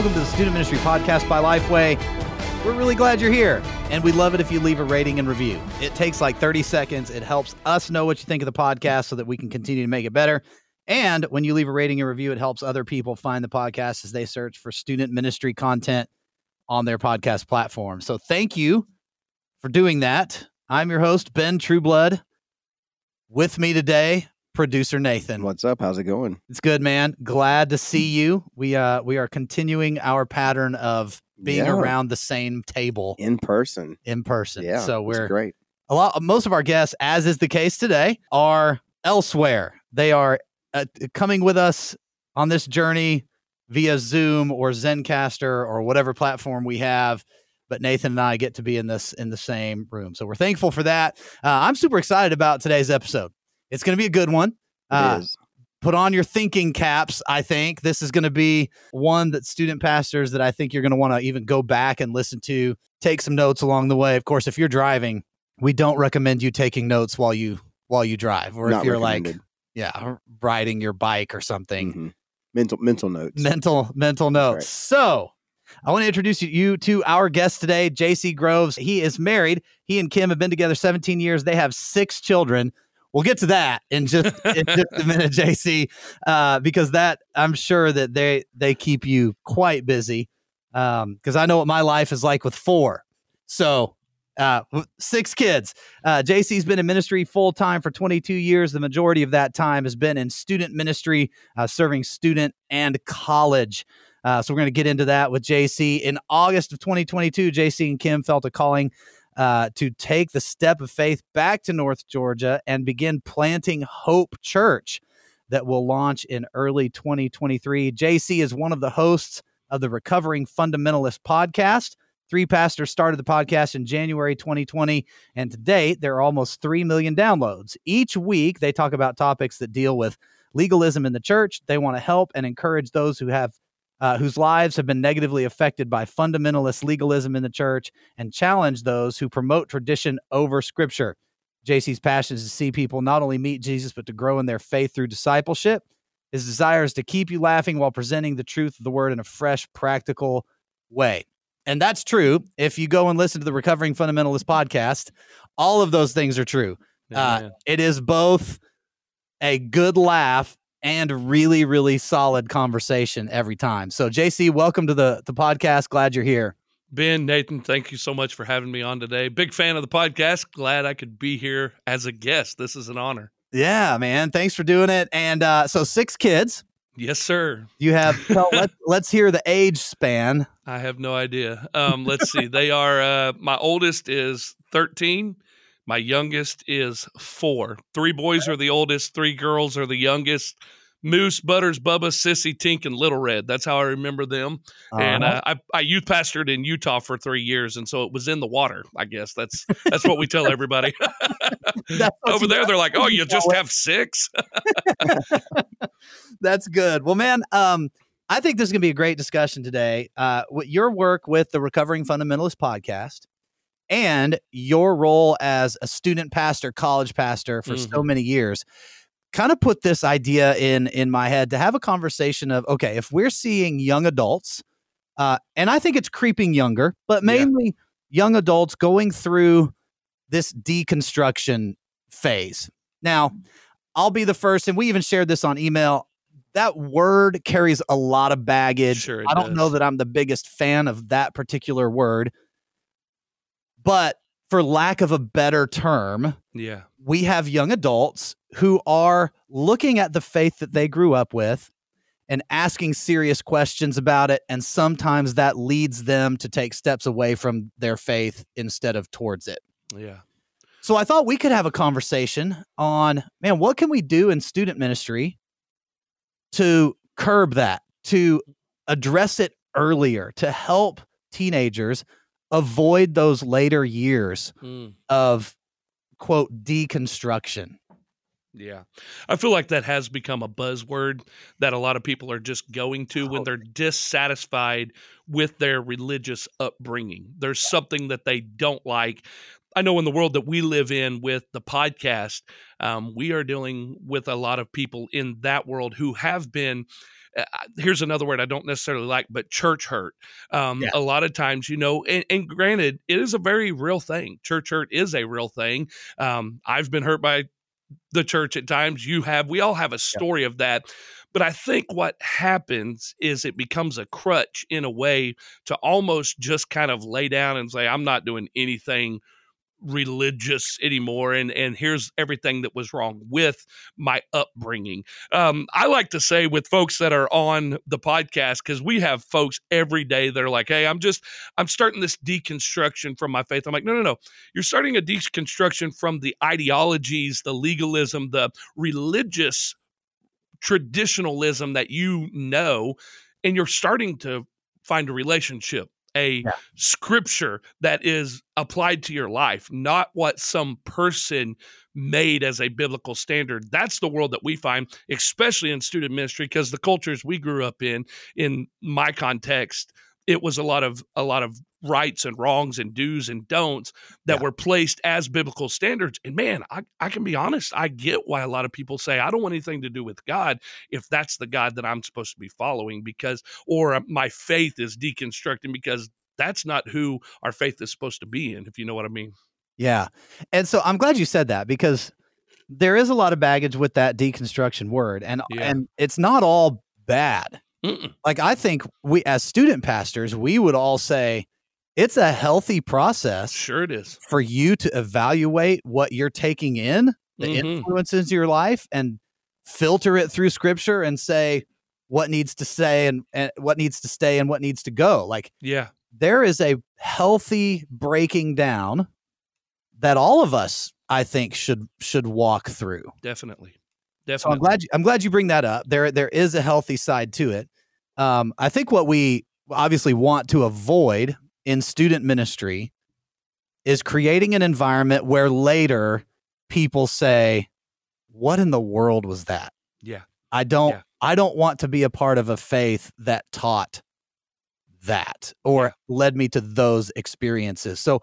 Welcome to the Student Ministry Podcast by Lifeway. We're really glad you're here, and we'd love it if you leave a rating and review. It takes like 30 seconds. It helps us know what you think of the podcast so that we can continue to make it better. And when you leave a rating and review, it helps other people find the podcast as they search for student ministry content on their podcast platform. So thank you for doing that. I'm your host, Ben Trueblood. With me today, producer Nathan. What's up? How's it going? It's good, man. Glad to see you. We uh we are continuing our pattern of being Yeah. around the same table In person. in person. Yeah. So we're great. a lot most of our guests as is the case today are elsewhere. They are uh, coming with us on this journey via Zoom or Zencastr or whatever platform we have. But Nathan and I get to be in this in the same room, so we're thankful for that. Uh, I'm super excited about today's episode. It's going to be a good one. It Uh, is. put on your thinking caps. I think this is going to be one that student pastors that I think you're going to want to even go back and listen to, take some notes along the way. Of course, if you're driving, we don't recommend you taking notes while you while you drive, or if you're like, yeah, riding your bike or something. Mhm. Mental mental notes. Mental mental notes. right. So. I want to introduce you to our guest today, JC Groves. He is married. He and Kim have been together 17 years. They have six children. We'll get to that in just in just a minute, JC, uh, because that I'm sure that they they keep you quite busy. Because I know what my life is like with four. So uh, six kids. Uh, JC's been in ministry full time for 22 years. The majority of that time has been in student ministry, uh, serving student and college. Uh, so we're going to get into that with JC. In August of 2022, JC and Kim felt a calling uh, to take the step of faith back to North Georgia and begin planting Hope Church that will launch in early 2023. JC is one of the hosts of the Recovering Fundamentalist podcast. Three pastors started the podcast in January 2020, and to date, there are almost 3 million downloads. Each week, they talk about topics that deal with legalism in the church. They want to help and encourage those who have uh, whose lives have been negatively affected by fundamentalist legalism in the church and challenge those who promote tradition over scripture. JC's passion is to see people not only meet Jesus, but to grow in their faith through discipleship. His desire is to keep you laughing while presenting the truth of the word in a fresh, practical way. And that's true. If you go and listen to the Recovering Fundamentalist podcast, all of those things are true. Uh, Amen. it is both a good laugh and really, really solid conversation every time. So, JC, welcome to the, the podcast. Glad you're here. Ben, Nathan, thank you so much for having me on today. Big fan of the podcast. Glad I could be here as a guest. This is an honor. Yeah, man. Thanks for doing it. And uh, so, six kids. Yes, sir. You have, so let, let's hear the age span. I have no idea. Um, let's see. They are uh, my oldest is 13. My youngest is four. Three boys are the oldest, three girls are the youngest. Moose, Butters, Bubba, Sissy, Tink, and Little Red. That's how I remember them. And Uh-huh. uh, I, I youth pastored in Utah for three years, and so it was in the water. I guess that's that's what we tell everybody. Over there, they're like, "Oh, you you just have six? That's good. Well, man, um, I think this is going to be a great discussion today. Uh, your work with the Recovering Fundamentalist podcast and your role as a student pastor, college pastor for so many years, kind of put this idea in in my head to have a conversation of okay, if we're seeing young adults, uh, and I think it's creeping younger, but Yeah. mainly young adults going through this deconstruction phase. Now, I'll be the first, and we even shared this on email. That word carries a lot of baggage. Sure I don't know that I'm the biggest fan of that particular word, but for lack of a better term, Yeah, we have young adults who are looking at the faith that they grew up with and asking serious questions about it. And sometimes that leads them to take steps away from their faith instead of towards it. yeah, So I thought we could have a conversation on, man, what can we do in student ministry to curb that, to address it earlier, to help teenagers avoid those later years Mm, of quote deconstruction. yeah. I feel like that has become a buzzword that a lot of people are just going to when Oh. they're dissatisfied with their religious upbringing. There's something that they don't like. I know in the world that we live in with the podcast, um, we are dealing with a lot of people in that world who have been. Uh, here's another word I don't necessarily like, but church hurt. Um, Yeah. A lot of times, you know, and, and granted, it is a very real thing. Church hurt is a real thing. Um, I've been hurt by the church at times. You have. We all have a story of that. But I think what happens is it becomes a crutch in a way to almost just kind of lay down and say, I'm not doing anything religious anymore and and here's everything that was wrong with my upbringing. Um i like to say with folks that are on the podcast because we have folks every day that are like hey i'm just i'm starting this deconstruction from my faith. I'm like no no no. You're starting a deconstruction from the ideologies the legalism the religious traditionalism that you know and you're starting to find a relationship a Yeah. scripture that is applied to your life not what some person made as a biblical standard that's the world that we find especially in student ministry because the cultures we grew up in in my context it was a lot of a lot of rights and wrongs and do's and don'ts that Yeah. were placed as biblical standards and man I, I can be honest i get why a lot of people say i don't want anything to do with god if that's the god that i'm supposed to be following because or uh, my faith is deconstructing because that's not who our faith is supposed to be in if you know what i mean Yeah. And so I'm glad you said that because there is a lot of baggage with that deconstruction word and Yeah. and it's not all bad. Mm-mm. Like I think we as student pastors, we would all say it's a healthy process sure it is for you to evaluate what you're taking in, the Mhm. influences your life and filter it through scripture and say what needs to say and, and what needs to stay and what needs to go. Like yeah there is a healthy breaking down that all of us I think should should walk through. definitely So definitely I'm glad you, I'm glad you bring that up. There there is a healthy side to it. Um, I think what we obviously want to avoid in student ministry is creating an environment where later people say, "What in the world was that?" yeah I don't Yeah. I don't want to be a part of a faith that taught that or led me to those experiences. So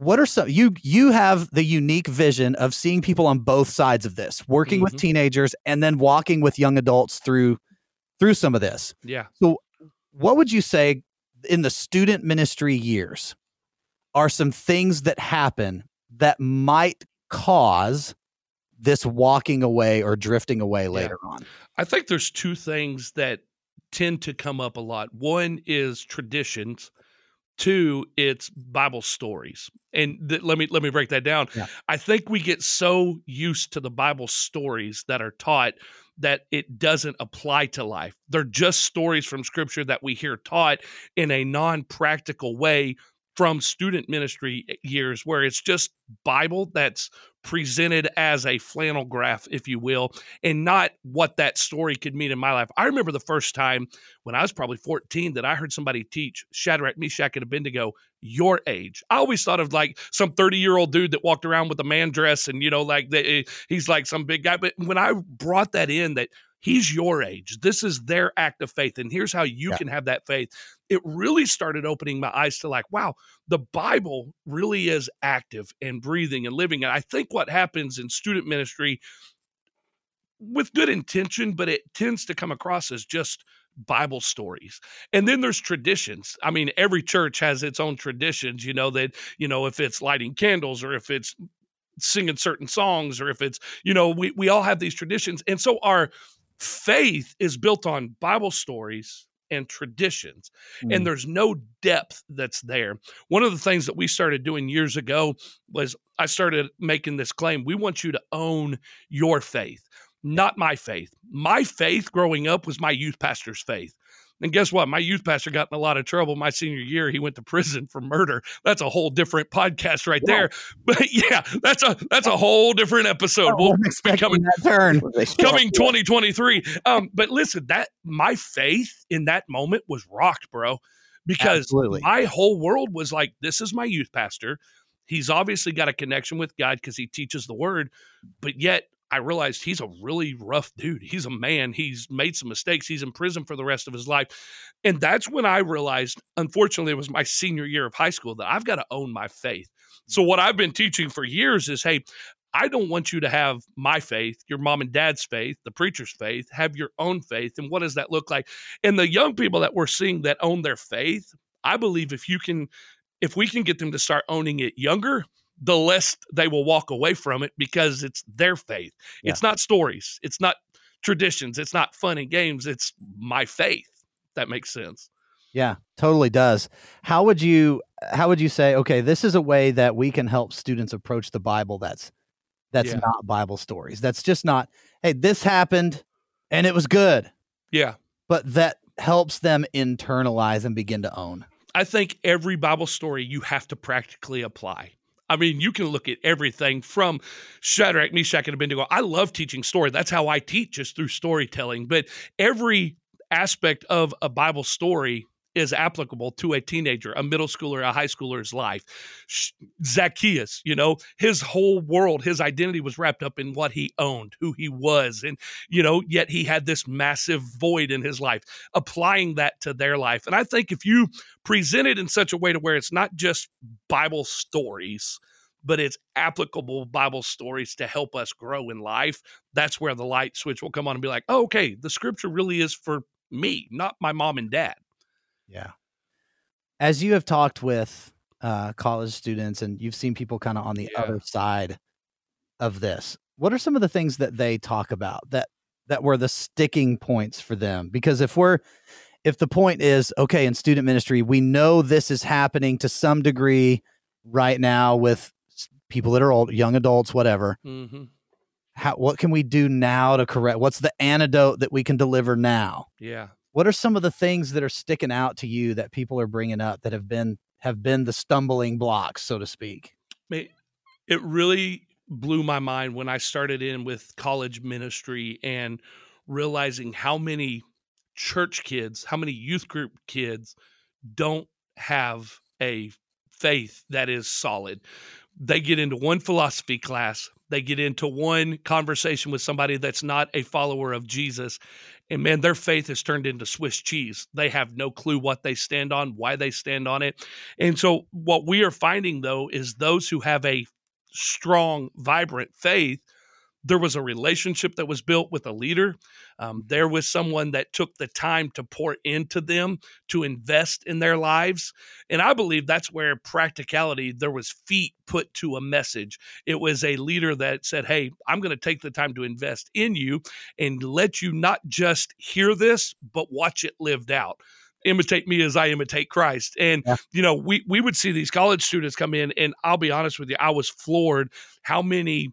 what are some you you have the unique vision of seeing people on both sides of this, working with Mhm. teenagers and then walking with young adults through through some of this. yeah So What would you say in the student ministry years are some things that happen that might cause this walking away or drifting away later on? I think there's two things that tend to come up a lot. One is traditions. Two, it's Bible stories. And th- let me let me break that down. Yeah. I think we get so used to the Bible stories that are taught that it doesn't apply to life. They're just stories from scripture that we hear taught in a non-practical way from student ministry years where it's just Bible that's presented as a flannel graph, if you will, and not what that story could mean in my life. I remember the first time when I was probably 14 that I heard somebody teach Shadrach, Meshach, and Abednego your age. I always thought of like some 30 year old dude that walked around with a man dress and, you know, like the, eh, he's like some big guy. But when I brought that in, that he's your age, this is their act of faith, and here's how you Yeah. can have that faith, it really started opening my eyes to like, wow, the Bible really is active and breathing and living. And I think what happens in student ministry with good intention, but it tends to come across as just Bible stories. And then there's traditions. I mean, every church has its own traditions, you know, that, you know, if it's lighting candles or if it's singing certain songs or if it's, you know, we, we all have these traditions. And so our faith is built on Bible stories and traditions Mm. and there's no depth that's there. One of the things that we started doing years ago was I started making this claim we want you to own your faith, not my faith. My faith growing up was my youth pastor's faith. And guess what? My youth pastor got in a lot of trouble my senior year. He went to prison for murder. That's a whole different podcast right there. But yeah, that's a that's a whole different episode. We'll wasn't be coming that turn. coming 2023. Um, but listen, that my faith in that moment was rocked, bro, because Absolutely. my whole world was like, this is my youth pastor. He's obviously got a connection with God because he teaches the word, but yet I realized he's a really rough dude. He's a man. He's made some mistakes. He's in prison for the rest of his life. And that's when I realized, unfortunately, it was my senior year of high school that I've got to own my faith. So what I've been teaching for years is, hey, I don't want you to have my faith, your mom and dad's faith, the preacher's faith, have your own faith. And what does that look like? And the young people that we're seeing that own their faith, I believe if you can, if we can get them to start owning it younger, the less they will walk away from it because it's their faith. Yeah. It's not stories. It's not traditions. It's not fun and games. It's my faith. That makes sense. Yeah, totally does. How would you how would you say, okay, this is a way that we can help students approach the Bible that's that's Yeah. not Bible stories. That's just not, hey, this happened and it was good, Yeah. but that helps them internalize and begin to own. I think every Bible story you have to practically apply. I mean, you can look at everything from Shadrach, Meshach, and Abednego. I love teaching story. That's how I teach, is through storytelling. But every aspect of a Bible story is applicable to a teenager, a middle schooler, a high schooler's life. Zacchaeus, you know, his whole world, his identity was wrapped up in what he owned, who he was, and you know, yet he had this massive void in his life. Applying that to their life, and I think if you present it in such a way to where it's not just Bible stories, but it's applicable Bible stories to help us grow in life, that's where the light switch will come on and be like, oh, okay, the scripture really is for me, not my mom and dad. Yeah. As you have talked with uh, college students and you've seen people kind of on the Yeah. other side of this, what are some of the things that they talk about that that were the sticking points for them? Because if we're if the point is okay in student ministry, we know this is happening to some degree right now with people that are old, young adults, whatever. Mm-hmm. How, what can we do now to correct? What's the antidote that we can deliver now? Yeah. What are some of the things that are sticking out to you that people are bringing up that have been have been the stumbling blocks so to speak it really blew my mind when I started in with college ministry and realizing how many church kids, how many youth group kids don't have a faith that is solid. They get into one philosophy class, they get into one conversation with somebody that's not a follower of Jesus, and man, their faith has turned into Swiss cheese. They have no clue what they stand on, why they stand on it. And so, what we are finding though is those who have a strong, vibrant faith, there was a relationship that was built with a leader. Um, there was someone that took the time to pour into them, to invest in their lives. And I believe that's where practicality, there was feet put to a message. It was a leader that said, Hey, I'm going to take the time to invest in you and let you not just hear this, but watch it lived out imitate me as I imitate Christ. And Yeah. you know, we we would see these college students come in, and I'll be honest with you, I was floored how many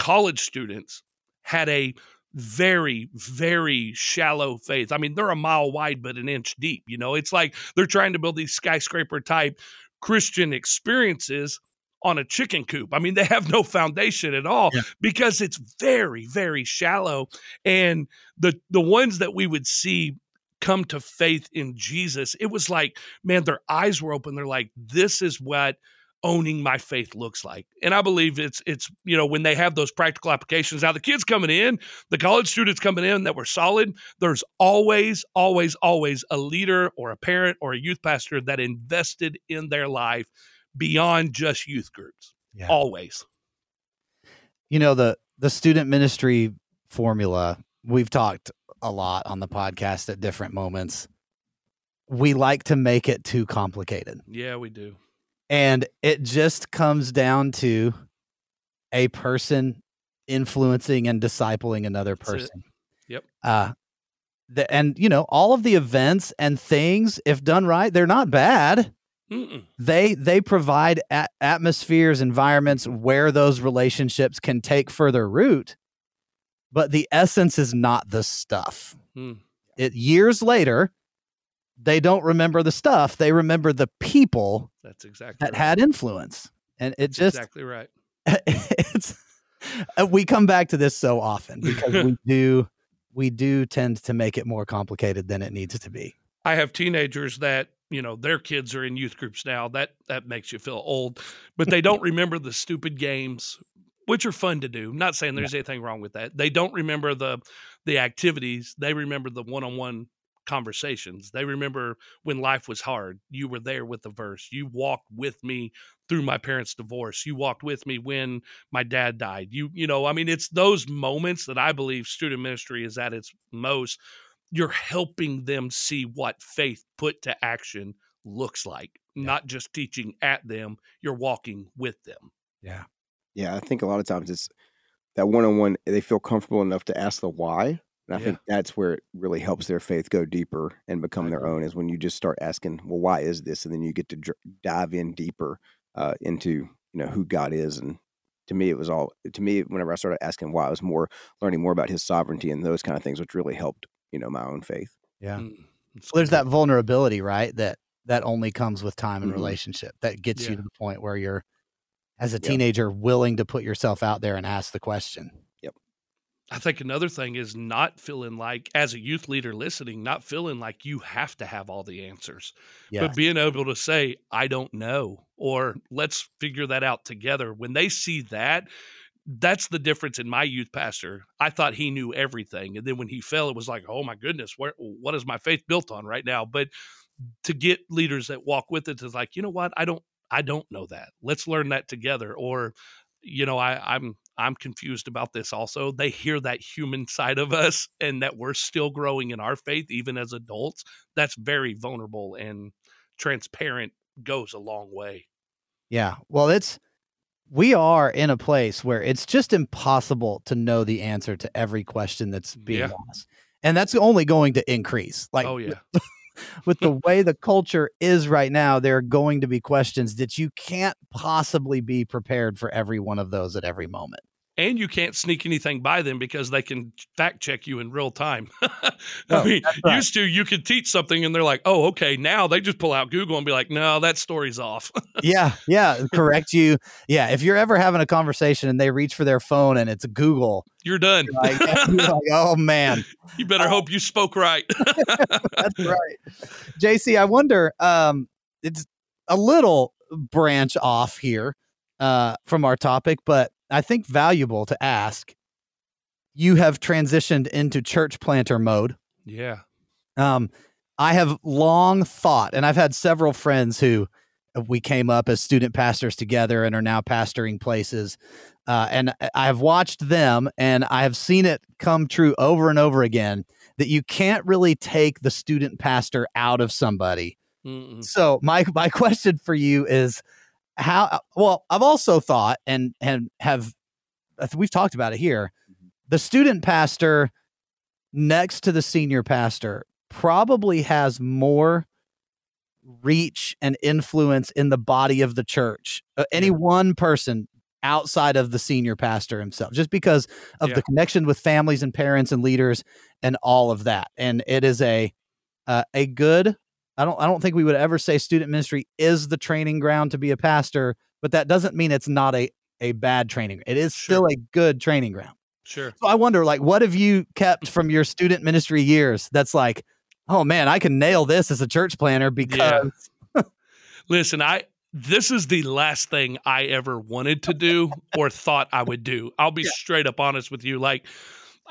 college students had a very very shallow faith. I mean, they're a mile wide but an inch deep. You know, it's like they're trying to build these skyscraper type Christian experiences on a chicken coop. I mean, they have no foundation at all Yeah. because it's very very shallow and the the ones that we would see come to faith in Jesus, it was like, man, their eyes were open. They're like, this is what owning my faith looks like. And I believe it's it's you know when they have those practical applications. Now the kids coming in, the college students coming in that were solid, there's always always always a leader or a parent or a youth pastor that invested in their life beyond just youth groups. Yeah. Always. you know the the student ministry formula we've talked a lot on the podcast at different moments we like to make it too complicated Yeah, we do. And it just comes down to a person influencing and discipling another person Yep. uh the, and you know all of the events and things if done right they're not bad Mm-mm. they they provide atmospheres environments where those relationships can take further root but the essence is not the stuff Hmm. it years later they don't remember the stuff they remember the people That's exactly that right. had influence and it That's just exactly right. it's uh, we come back to this so often because we do we do tend to make it more complicated than it needs to be I have teenagers that you know their kids are in youth groups now. That that makes you feel old, but they don't remember the stupid games, which are fun to do. Not saying there's anything wrong with that. They don't remember the the activities. They remember the one on one conversations. They remember when life was hard. You were there with the verse. You walked with me through my parents' divorce. You walked with me when my dad died. You, you know, I mean, it's those moments that I believe student ministry is at its most. You're helping them see what faith put to action looks like, yeah. not just teaching at them, you're walking with them. Yeah. Yeah. I think a lot of times it's that one on one, they feel comfortable enough to ask the why. And I yeah. think that's where it really helps their faith go deeper and become their own is when you just start asking, well, why is this? And then you get to dr- dive in deeper uh, into, you know, who God is. And to me, it was all, to me, whenever I started asking why, I was more learning more about his sovereignty and those kind of things, which really helped, you know, my own faith. Yeah. Mm, well, there's that vulnerability, right? That, that only comes with time and mm-hmm. relationship that gets yeah. you to the point where you're, as a teenager, yep. willing to put yourself out there and ask the question. I think another thing is not feeling like, as a youth leader listening, not feeling like you have to have all the answers, yes. but being able to say, I don't know, or let's figure that out together. When they see that, that's the difference in my youth pastor. I thought he knew everything. And then when he fell, it was like, oh my goodness, where, what is my faith built on right now? But to get leaders that walk with it is like, you know what? I don't, I don't know that. Let's learn that together. Or, you know, I, I'm I'm confused about this also. They hear that human side of us and that we're still growing in our faith, even as adults. That's very vulnerable and transparent goes a long way. Yeah. Well, it's, we are in a place where it's just impossible to know the answer to every question that's being yeah. asked. And that's only going to increase. Like, oh, yeah. with the way the culture is right now, there are going to be questions that you can't possibly be prepared for every one of those at every moment and you can't sneak anything by them because they can fact check you in real time. I oh, mean, right. used to you could teach something and they're like, "Oh, okay." Now they just pull out Google and be like, "No, that story's off." yeah, yeah, correct you. Yeah, if you're ever having a conversation and they reach for their phone and it's Google, you're done. You're like, you're like, oh man, you better uh, hope you spoke right. that's right, JC. I wonder. Um, it's a little branch off here uh, from our topic, but I think valuable to ask. You have transitioned into church planter mode. Yeah. Um, I have long thought, and I've had several friends who uh, we came up as student pastors together and are now pastoring places. Uh, and I have watched them and I have seen it come true over and over again that you can't really take the student pastor out of somebody. Mm-mm. So my my question for you is how well i've also thought and and have we've talked about it here mm-hmm. the student pastor next to the senior pastor probably has more reach and influence in the body of the church uh, any one person outside of the senior pastor himself just because of yeah. the connection with families and parents and leaders and all of that and it is a uh, a good I don't I don't think we would ever say student ministry is the training ground to be a pastor, but that doesn't mean it's not a a bad training. It is sure. still a good training ground. Sure. So I wonder like what have you kept from your student ministry years that's like, "Oh man, I can nail this as a church planter because yeah. Listen, I this is the last thing I ever wanted to do or thought I would do. I'll be yeah. straight up honest with you. Like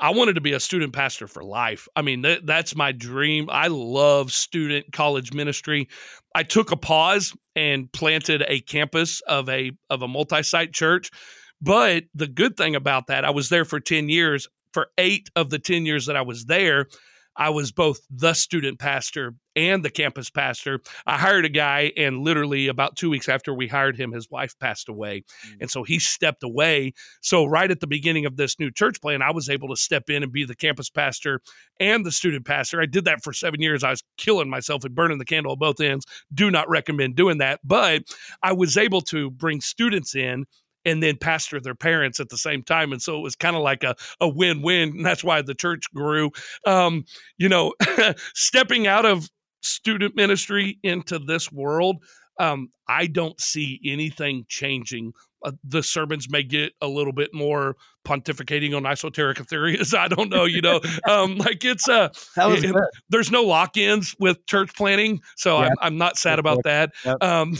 I wanted to be a student pastor for life. I mean, th- that's my dream. I love student college ministry. I took a pause and planted a campus of a of a multi-site church. But the good thing about that, I was there for 10 years. For 8 of the 10 years that I was there, I was both the student pastor and the campus pastor. I hired a guy, and literally about two weeks after we hired him, his wife passed away. Mm. And so he stepped away. So, right at the beginning of this new church plant, I was able to step in and be the campus pastor and the student pastor. I did that for seven years. I was killing myself and burning the candle at both ends. Do not recommend doing that. But I was able to bring students in and then pastor their parents at the same time. And so it was kind of like a, a win win. And that's why the church grew. Um, you know, stepping out of student ministry into this world, um, I don't see anything changing. Uh, the sermons may get a little bit more pontificating on esoteric theories. I don't know, you know, um, like it's uh, it, there's no lock-ins with church planting, so yeah. I'm, I'm, not sad about that. Yep. Um,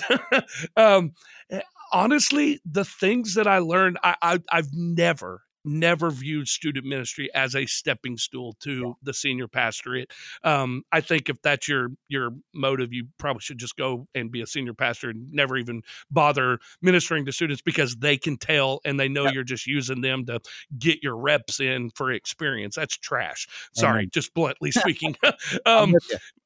um, honestly, the things that I learned, I, I I've never never viewed student ministry as a stepping stool to the senior pastorate. Um, I think if that's your your motive, you probably should just go and be a senior pastor and never even bother ministering to students because they can tell and they know you're just using them to get your reps in for experience. That's trash. Sorry, just bluntly speaking. um,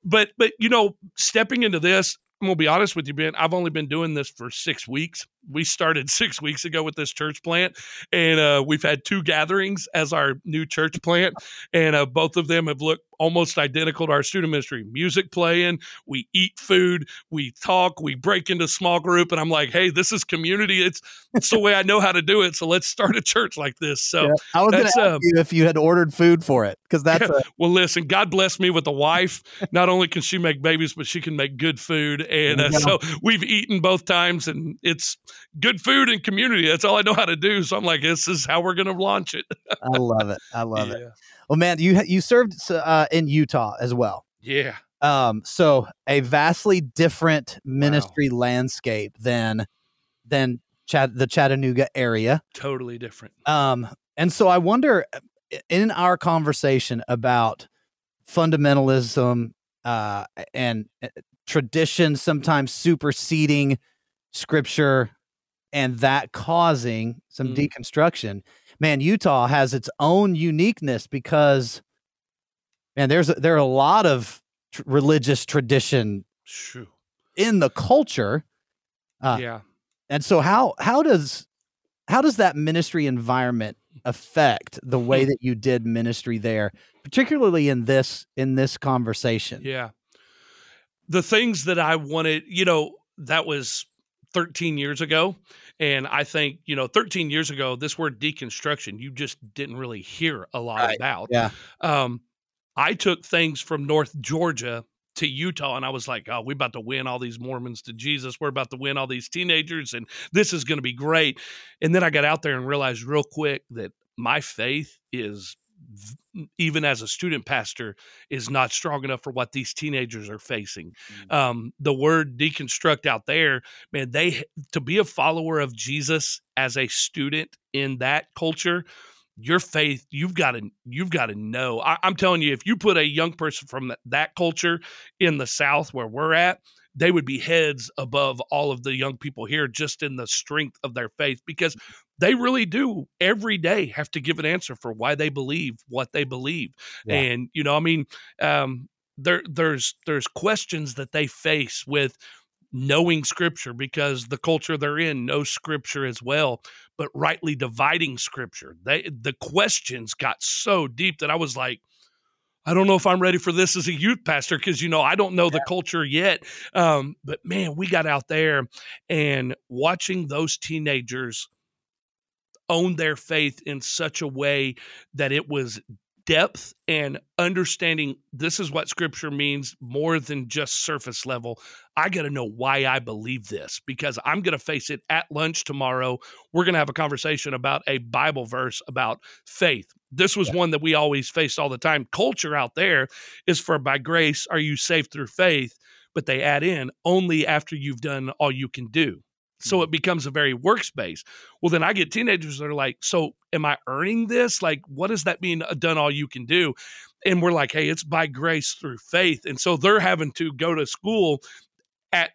but but you know, stepping into this, I'm gonna be honest with you, Ben. I've only been doing this for six weeks. We started six weeks ago with this church plant, and uh, we've had two gatherings as our new church plant, and uh, both of them have looked almost identical to our student ministry. Music playing, we eat food, we talk, we break into small group, and I'm like, hey, this is community. It's it's the way I know how to do it. So let's start a church like this. So yeah, I was going to ask um, you if you had ordered food for it because that's yeah, a- well. Listen, God bless me with a wife. Not only can she make babies, but she can make good food, and uh, so we've eaten both times, and it's good food and community. That's all I know how to do. So I'm like, this is how we're going to launch it. I love it. I love yeah. it. Well, man, you you served uh, in Utah as well. Yeah. Um. So a vastly different ministry wow. landscape than than Chad, the Chattanooga area. Totally different. Um. And so I wonder, in our conversation about fundamentalism uh, and uh, tradition sometimes superseding scripture and that causing some mm. deconstruction man, Utah has its own uniqueness because, man, there's a, there are a lot of tr- religious tradition in the culture. Uh, yeah, and so how how does how does that ministry environment affect the way that you did ministry there, particularly in this in this conversation? Yeah, the things that I wanted, you know, that was 13 years ago and I think, you know, 13 years ago, this word deconstruction, you just didn't really hear a lot right. about. Yeah. Um, I took things from North Georgia to Utah and I was like, oh, we're about to win all these Mormons to Jesus. We're about to win all these teenagers and this is going to be great. And then I got out there and realized real quick that my faith is even as a student pastor is not strong enough for what these teenagers are facing. Mm-hmm. um, the word deconstruct out there man they to be a follower of jesus as a student in that culture your faith you've got to you've got to know. I, am telling you if you put a young person from that, that culture in the south where we're at they would be heads above all of the young people here just in the strength of their faith because they really do every day have to give an answer for why they believe what they believe yeah. and you know i mean um, there there's there's questions that they face with knowing scripture because the culture they're in knows scripture as well but rightly dividing scripture they the questions got so deep that i was like I don't know if I'm ready for this as a youth pastor because you know I don't know yeah. the culture yet. Um, but man, we got out there and watching those teenagers own their faith in such a way that it was depth and understanding this is what scripture means more than just surface level. I got to know why I believe this because I'm going to face it at lunch tomorrow. We're going to have a conversation about a Bible verse about faith. This was yeah. one that we always faced all the time. Culture out there is for by grace are you saved through faith, but they add in only after you've done all you can do. So it mm-hmm. becomes a very works-based. Well, then I get teenagers that are like, So am I earning this? Like, what does that mean? Uh, done all you can do. And we're like, Hey, it's by grace through faith. And so they're having to go to school at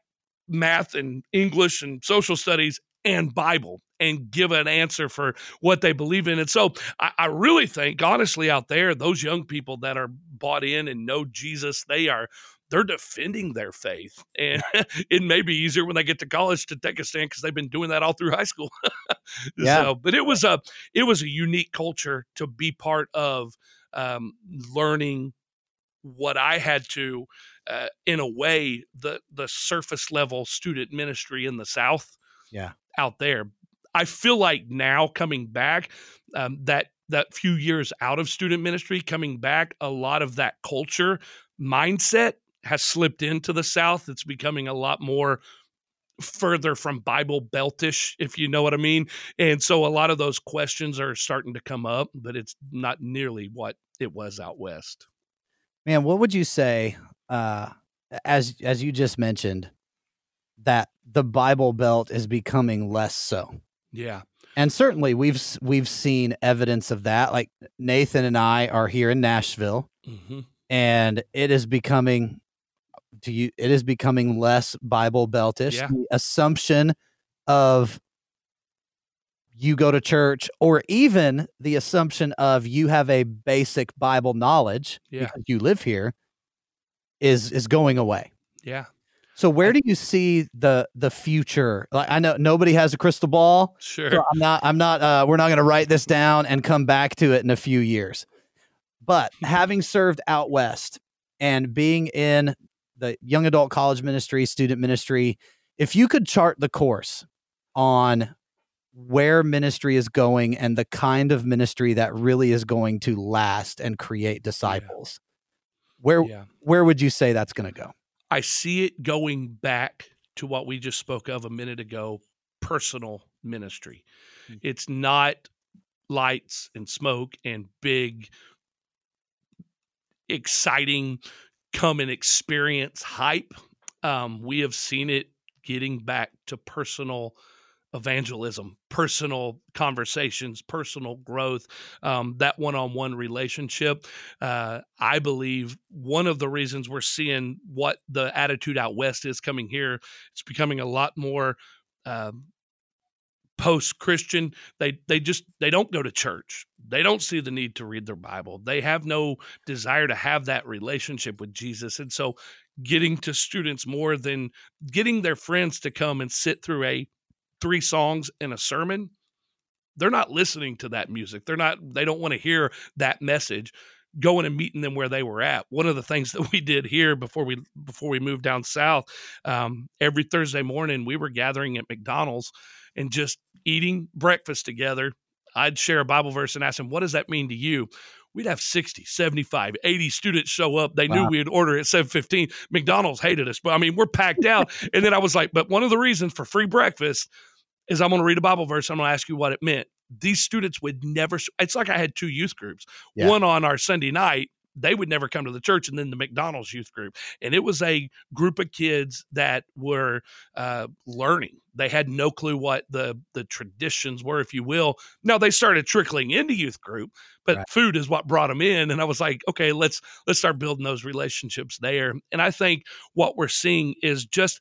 math and English and social studies and Bible and give an answer for what they believe in. And so I, I, really think, honestly, out there, those young people that are bought in and know Jesus, they are they're defending their faith. And it may be easier when they get to college to take a stand because they've been doing that all through high school. yeah. So, but it was a it was a unique culture to be part of um, learning what I had to, uh, in a way, the the surface level student ministry in the South. Yeah. Out there, I feel like now coming back, um, that that few years out of student ministry, coming back, a lot of that culture mindset has slipped into the South. It's becoming a lot more further from Bible beltish, if you know what I mean. And so a lot of those questions are starting to come up, but it's not nearly what it was out west. Man, what would you say, uh, as as you just mentioned, that the Bible Belt is becoming less so? Yeah. and certainly we've we've seen evidence of that. Like Nathan and I are here in Nashville, hmm and it is becoming to you it is becoming less Bible beltish. Yeah. The assumption of you go to church, or even the assumption of you have a basic Bible knowledge Yeah. because you live here, is is going away. Yeah. So where do you see the the future? Like I know nobody has a crystal ball. Sure. So I'm not I'm not uh we're not going to write this down and come back to it in a few years. But having served out west and being in the young adult college ministry, student ministry, if you could chart the course on where ministry is going and the kind of ministry that really is going to last and create disciples, where yeah. where would you say that's going to go? I see it going back to what we just spoke of a minute ago personal ministry. Mm. It's not lights and smoke and big, exciting come and experience hype. Um, we have seen it getting back to personal evangelism, personal conversations, personal growth, um, that one on one relationship. Uh, I believe one of the reasons we're seeing what the attitude out west is coming here, it's becoming a lot more. Um, post christian they they just they don't go to church. They don't see the need to read their bible. They have no desire to have that relationship with jesus. And so getting to students more than getting their friends to come and sit through a three songs and a sermon they're not listening to that music. They're not they don't want to hear that message. Going and meeting them where they were at. One of the things that we did here before we before we moved down south um, every thursday morning we were gathering at mcdonald's and just eating breakfast together i'd share a bible verse and ask them what does that mean to you? We'd have 60 75 80 students show up. They knew we'd order at 715 mcdonald's hated us but i mean we're packed out. And then i was like but one of the reasons for free breakfast is i'm going to read a bible verse. I'm going to ask you what it meant. These students would never it's like i had two youth groups Yeah. one on our sunday night they would never come to the church and then the mcdonald's youth group and it was a group of kids that were uh, learning. They had no clue what the the traditions were if you will. Now they started trickling into youth group but Right. food is what brought them in and i was like okay let's let's start building those relationships there. And i think what we're seeing is just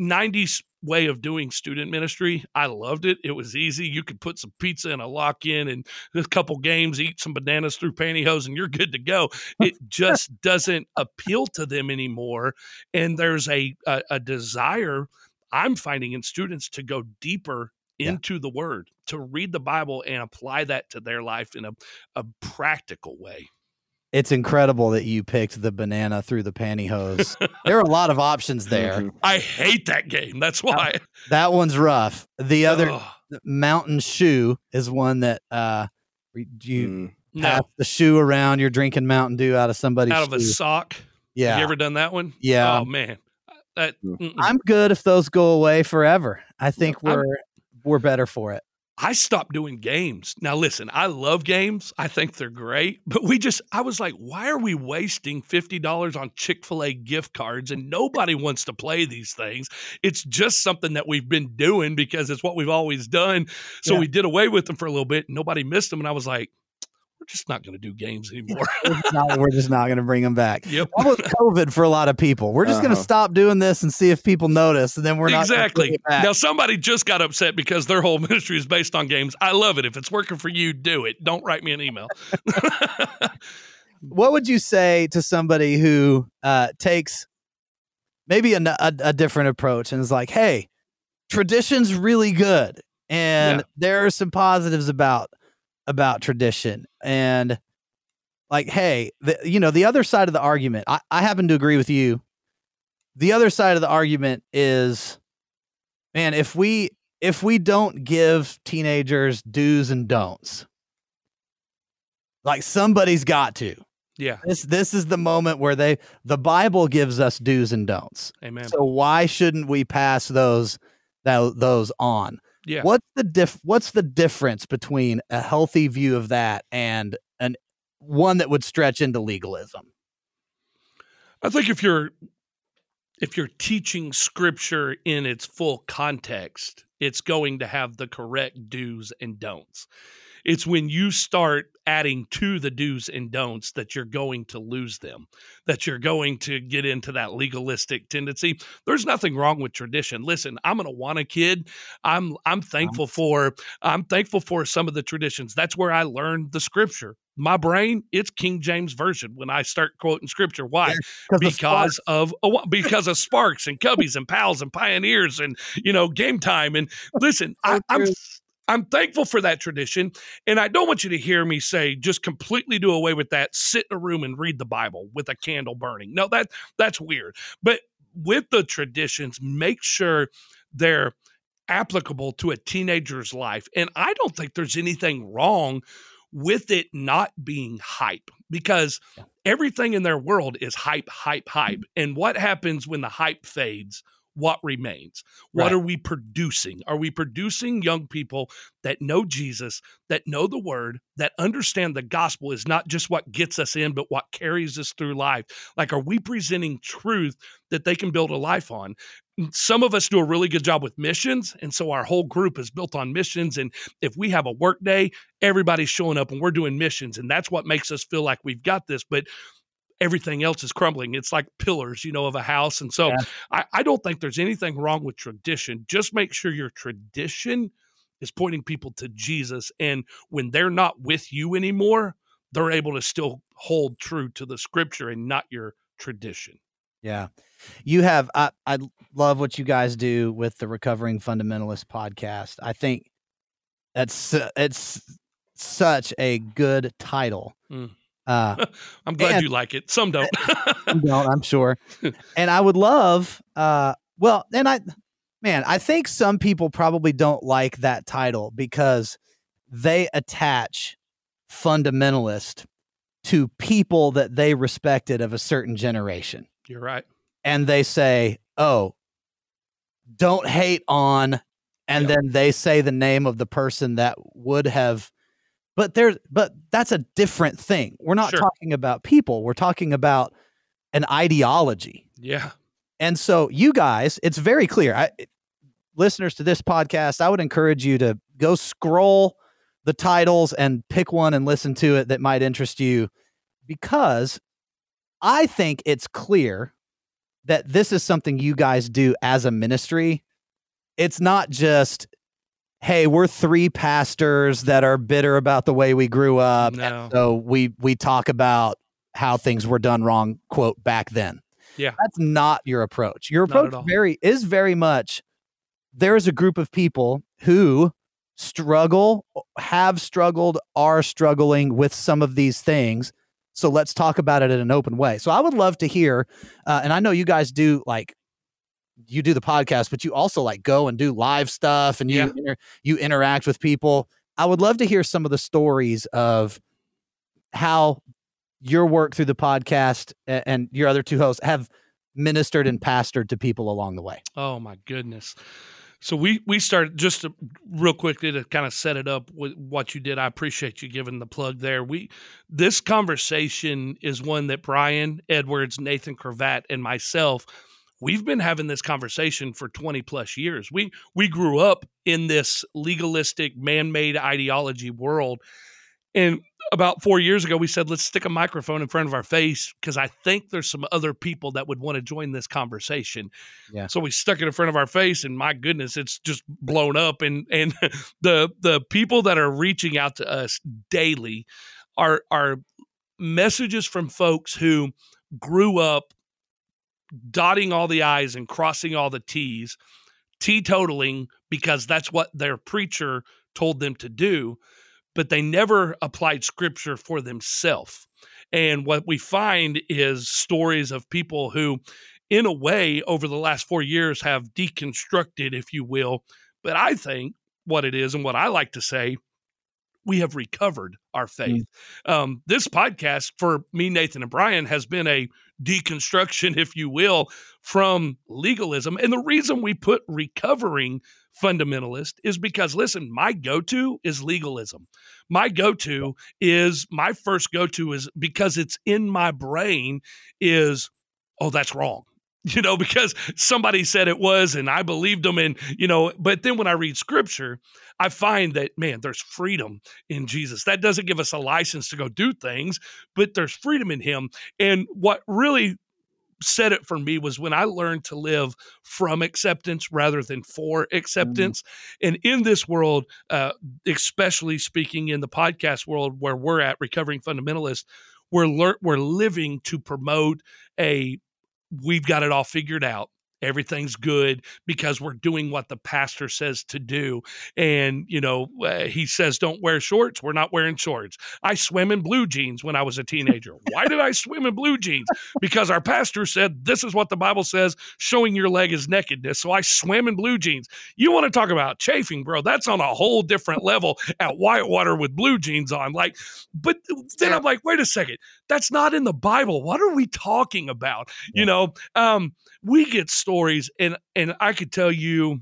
90s way of doing student ministry. I loved it. It was easy. You could put some pizza in a lock in and a couple games, eat some bananas through pantyhose, and you're good to go. It just doesn't appeal to them anymore. And there's a, a, a desire I'm finding in students to go deeper Yeah. into the word, to read the Bible and apply that to their life in a, a practical way. It's incredible that you picked the banana through the pantyhose. there are a lot of options there. Mhm. I hate that game. That's why. That one's rough. The other Ugh, mountain shoe is one that uh you Mm. pass no, the shoe around. You're drinking Mountain Dew out of somebody's out of a sock. yeah, Have you ever done that one? yeah. Oh man, that Mm. I'm good if those go away forever. I think I'm- we're we're better for it. I stopped doing games. Now listen, I love games. I think they're great, but we just I was like, why are we wasting $50 on Chick-fil-A gift cards and nobody wants to play these things? It's just something that we've been doing because it's what we've always done. So Yeah. we did away with them for a little bit. And Nobody missed them and I was like, we're just not going to do games anymore. We're just not, we're just not going to bring them back. yep. That was COVID for a lot of people. We're just going to Uh-huh. stop doing this and see if people notice, and then we're not exactly. Now somebody just got upset because their whole ministry is based on games. I love it. If it's working for you, do it. Don't write me an email. what would you say to somebody who uh, takes maybe a, a, a different approach and is like, hey, tradition's really good. And Yeah. there are some positives about about tradition. And like, hey, the, you know, the other side of the argument, I, I happen to agree with you. The other side of the argument is, man, if we if we don't give teenagers do's and don'ts, like somebody's got to. yeah. This this is the moment where they the Bible gives us do's and don'ts. Amen. So why shouldn't we pass those tho- those on? Yeah. What's the diff what's the difference between a healthy view of that and an one that would stretch into legalism? I think if you're if you're teaching scripture in its full context, it's going to have the correct do's and don'ts. It's when you start adding to the do's and don'ts that you're going to lose them, that you're going to get into that legalistic tendency. There's nothing wrong with tradition. Listen, I'm going to want a kid. I'm I'm thankful for I'm thankful for some of the traditions. That's where I learned the scripture. My brain, it's King James version when I start quoting scripture. Why? because of because of Sparks and Cubbies and Pals and Pioneers and you know Game Time and listen, I, I'm I'm thankful for that tradition. And I don't want you to hear me say just completely do away with that, sit in a room and read the Bible with a candle burning. No, that that's weird. But with the traditions, make sure they're applicable to a teenager's life. And I don't think there's anything wrong with it not being hype because everything in their world is hype, hype, hype. Mm. And what happens when the hype fades? What remains? What right. are we producing? Are we producing young people that know Jesus, that know the word, that understand the gospel is not just what gets us in, but what carries us through life? Like, are we presenting truth that they can build a life on? Some of us do a really good job with missions. And so our whole group is built on missions. And if we have a work day, everybody's showing up and we're doing missions. And that's what makes us feel like we've got this. But everything else is crumbling. It's like pillars, you know, of a house. And so yeah. I, I don't think there's anything wrong with tradition. Just make sure your tradition is pointing people to Jesus. And when they're not with you anymore, they're able to still hold true to the scripture and not your tradition. Yeah. You have I, I love what you guys do with the Recovering Fundamentalist podcast. I think that's it's such a good title. Mm. Uh, I'm glad and, you like it. Some don't. don't, I'm sure. And I would love, uh, well, and I, man, I think some people probably don't like that title because they attach fundamentalist to people that they respected of a certain generation. You're right. And they say, oh, don't hate on. And yep. then they say the name of the person that would have but there's but that's a different thing. We're not sure. talking about people. We're talking about an ideology. Yeah. And so you guys, it's very clear. I, listeners to this podcast, I would encourage you to go scroll the titles and pick one and listen to it that might interest you because I think it's clear that this is something you guys do as a ministry. It's not just hey, we're three pastors that are bitter about the way we grew up. No. so we we talk about how things were done wrong, quote, back then. Yeah. That's not your approach. Your approach very is very much there is a group of people who struggle, have struggled, are struggling with some of these things. So let's talk about it in an open way. So I would love to hear, uh, and I know you guys do like you do the podcast, but you also like go and do live stuff and you yeah. inter- you interact with people. I would love to hear some of the stories of how your work through the podcast and your other two hosts have ministered and pastored to people along the way. Oh my goodness. So we we started just to, real quickly to kind of set it up with what you did. I appreciate you giving the plug there. We this conversation is one that Brian Edwards, Nathan Cravat, and myself we've been having this conversation for 20 plus years. We we grew up in this legalistic man-made ideology world. And about 4 years ago we said let's stick a microphone in front of our face because I think there's some other people that would want to join this conversation. Yeah. So we stuck it in front of our face and my goodness it's just blown up and and the the people that are reaching out to us daily are are messages from folks who grew up dotting all the I's and crossing all the T's, teetotaling because that's what their preacher told them to do, but they never applied scripture for themselves. And what we find is stories of people who, in a way, over the last four years have deconstructed, if you will. But I think what it is, and what I like to say, we have recovered our mm. faith. Mm. Um, this podcast for me, Nathan, and Brian has been a deconstruction, if you will, from legalism. And the reason we put recovering fundamentalist is because, listen, my go to is legalism. My go to is my first go to is because it's in my brain is, oh, that's wrong. you know, because somebody said it was and I believed them. And, you know, but then when I read scripture, I find that, man, there's freedom in Jesus. That doesn't give us a license to go do things, but there's freedom in him. And what really said it for me was when I learned to live from acceptance rather than for Mm-hmm. acceptance. And in this world, uh, especially speaking in the podcast world where we're at, recovering fundamentalists, we're we're living to promote a we've got it all figured out. Everything's good because we're doing what the pastor says to do. And, you know, uh, he says, don't wear shorts. We're not wearing shorts. I swim in blue jeans when I was a teenager. Why did I swim in blue jeans? Because our pastor said, this is what the Bible says showing your leg is nakedness. So I swam in blue jeans. You want to talk about chafing, bro? That's on a whole different level at Whitewater with blue jeans on. Like, but then I'm like, wait a second. That's not in the Bible. What are we talking about? You know, um, we get stories and and I could tell you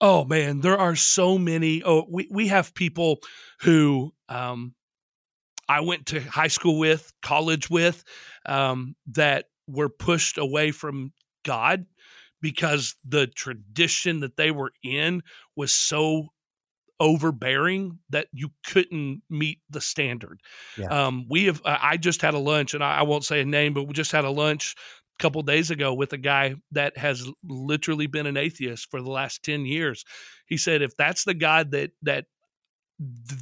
oh man there are so many oh we, we have people who um I went to high school with college with um that were pushed away from God because the tradition that they were in was so overbearing that you couldn't meet the standard. Yeah. Um, we have. I I just had a lunch, and I, I won't say a name, but we just had a lunch a couple days ago with a guy that has literally been an atheist for the last ten years. He said, if that's the God that that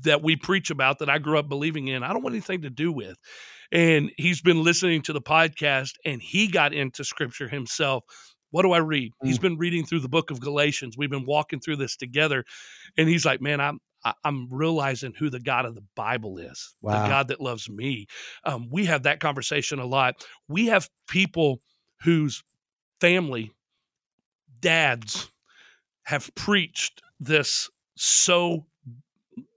that we preach about that I grew up believing in, I don't want anything to do with. And he's been listening to the podcast, and he got into Scripture himself. What do I read? He's been reading through the book of Galatians. We've been walking through this together, and he's like, "Man, I'm I'm realizing who the God of the Bible is, Wow. the God that loves me." Um, we have that conversation a lot. We have people whose family, dads, have preached this so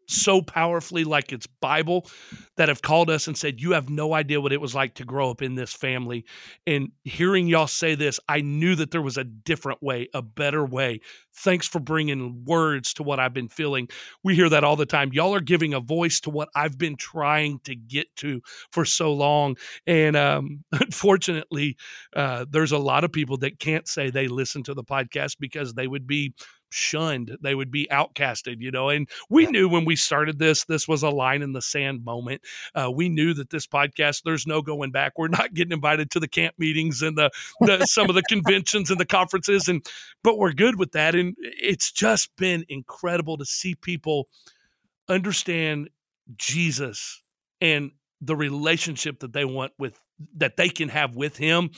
so powerfully like it's bible that have called us and said you have no idea what it was like to grow up in this family. And hearing y'all say this i knew that there was a different way a better way. Thanks for bringing words to what i've been feeling. We hear that all the time. Y'all are giving a voice to what i've been trying to get to for so long. And um, unfortunately uh, there's a lot of people that can't say they listen to the podcast because they would be shunned they would be outcasted you know and we knew when we started this this was a line in the sand moment uh, we knew that this podcast there's no going back we're not getting invited to the camp meetings and the, the some of the conventions and the conferences and but we're good with that and it's just been incredible to see people understand jesus and the relationship that they want with that they can have with him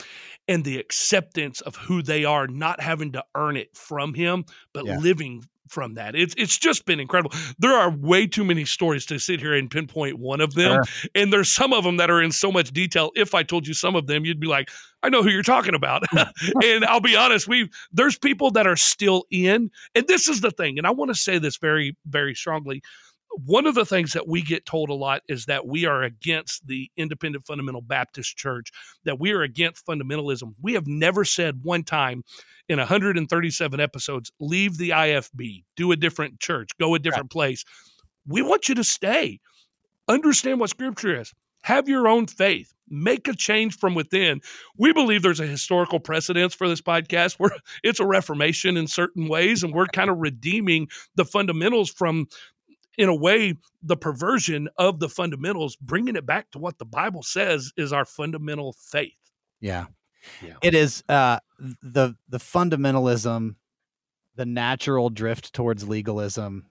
and the acceptance of who they are not having to earn it from him but Yeah. living from that. It's it's just been incredible. There are way too many stories to sit here and pinpoint one of them and there's some of them that are in so much detail. If i told you some of them you'd be like i know who you're talking about. Mm. And i'll be honest we there's people that are still in and this is the thing and i want to say this very very strongly one of the things that we get told a lot is that we are against the independent fundamental Baptist church, that we are against fundamentalism. We have never said one time in 137 episodes, leave the IFB, do a different church, go a different place. We want you to stay. Understand what scripture is. Have your own faith. Make a change from within. We believe there's a historical precedence for this podcast where it's a reformation in certain ways, and we're kind of redeeming the fundamentals from in a way the perversion of the fundamentals bringing it back to what the bible says is our fundamental faith Yeah. Yeah. It is uh the the fundamentalism, the natural drift towards legalism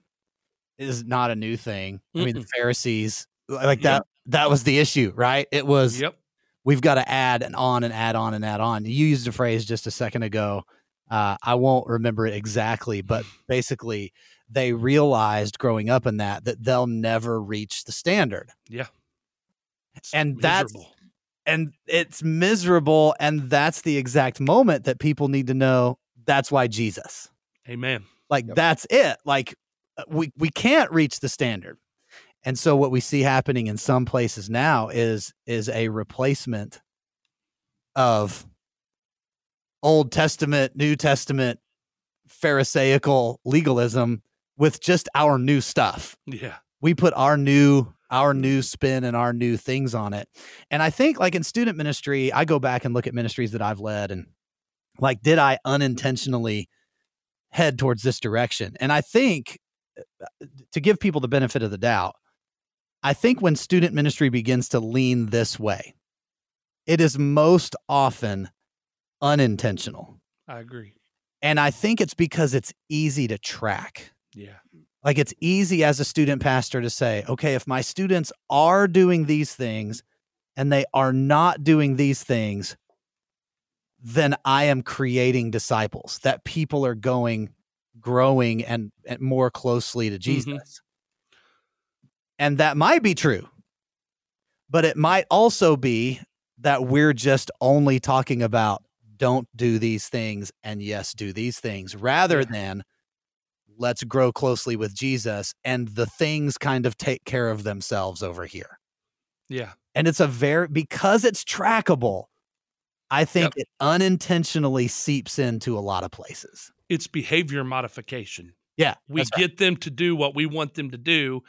is not a new thing. I mean, the Pharisees like that that was the issue, right? It was yep we've got to add and on and add on and add on. You used a phrase just a second ago. Uh, I won't remember it exactly, but basically, they realized growing up in that that they'll never reach the standard, yeah It's And that's- and it's miserable. And that's the exact moment that people need to know. That's why Jesus. amen Like Yep. that's it. Like uh, we we can't reach the standard. And so what we see happening in some places now is is a replacement of Old Testament, New Testament, Pharisaical legalism with just our new stuff. yeah We put our new our new spin and our new things on it. And I think like in student ministry, I go back and look at ministries that I've led and like did I unintentionally head towards this direction? And I think to give people the benefit of the doubt, I think when student ministry begins to lean this way, it is most often unintentional. I agree. And I think it's because it's easy to track. Yeah. Like it's easy as a student pastor to say, okay, if my students are doing these things and they are not doing these things, then I am creating disciples that people are going, growing and, and more closely to Mm-hmm. Jesus. And that might be true, but it might also be that we're just only talking about don't do these things and yes, do these things rather than let's grow closely with Jesus and the things kind of take care of themselves over here. Yeah. And it's a very, because it's trackable, I think it unintentionally seeps into a lot of places. It's behavior modification. Yeah. We right. get them to do what we want them to do.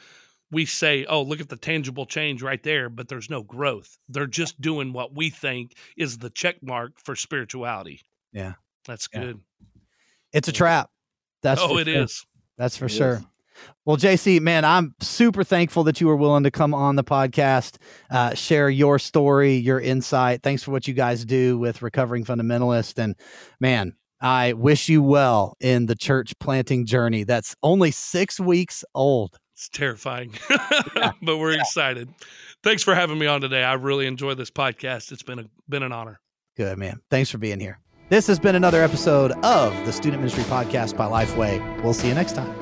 We say, oh, look at the tangible change right there, but there's no growth. They're just doing what we think is the check mark for spirituality. Yeah. That's Yeah. good. It's a trap. That's oh, for it sure. is. That's for It sure. is. Well, JC, man, I'm super thankful that you were willing to come on the podcast, uh, share your story, your insight. Thanks for what you guys do with Recovering Fundamentalist. And man, I wish you well in the church planting journey. That's only six weeks old. It's terrifying, but we're excited. Thanks for having me on today. I really enjoy this podcast. It's been a been an honor. Good, man. Thanks for being here. This has been another episode of the Student Ministry Podcast by Lifeway. We'll see you next time.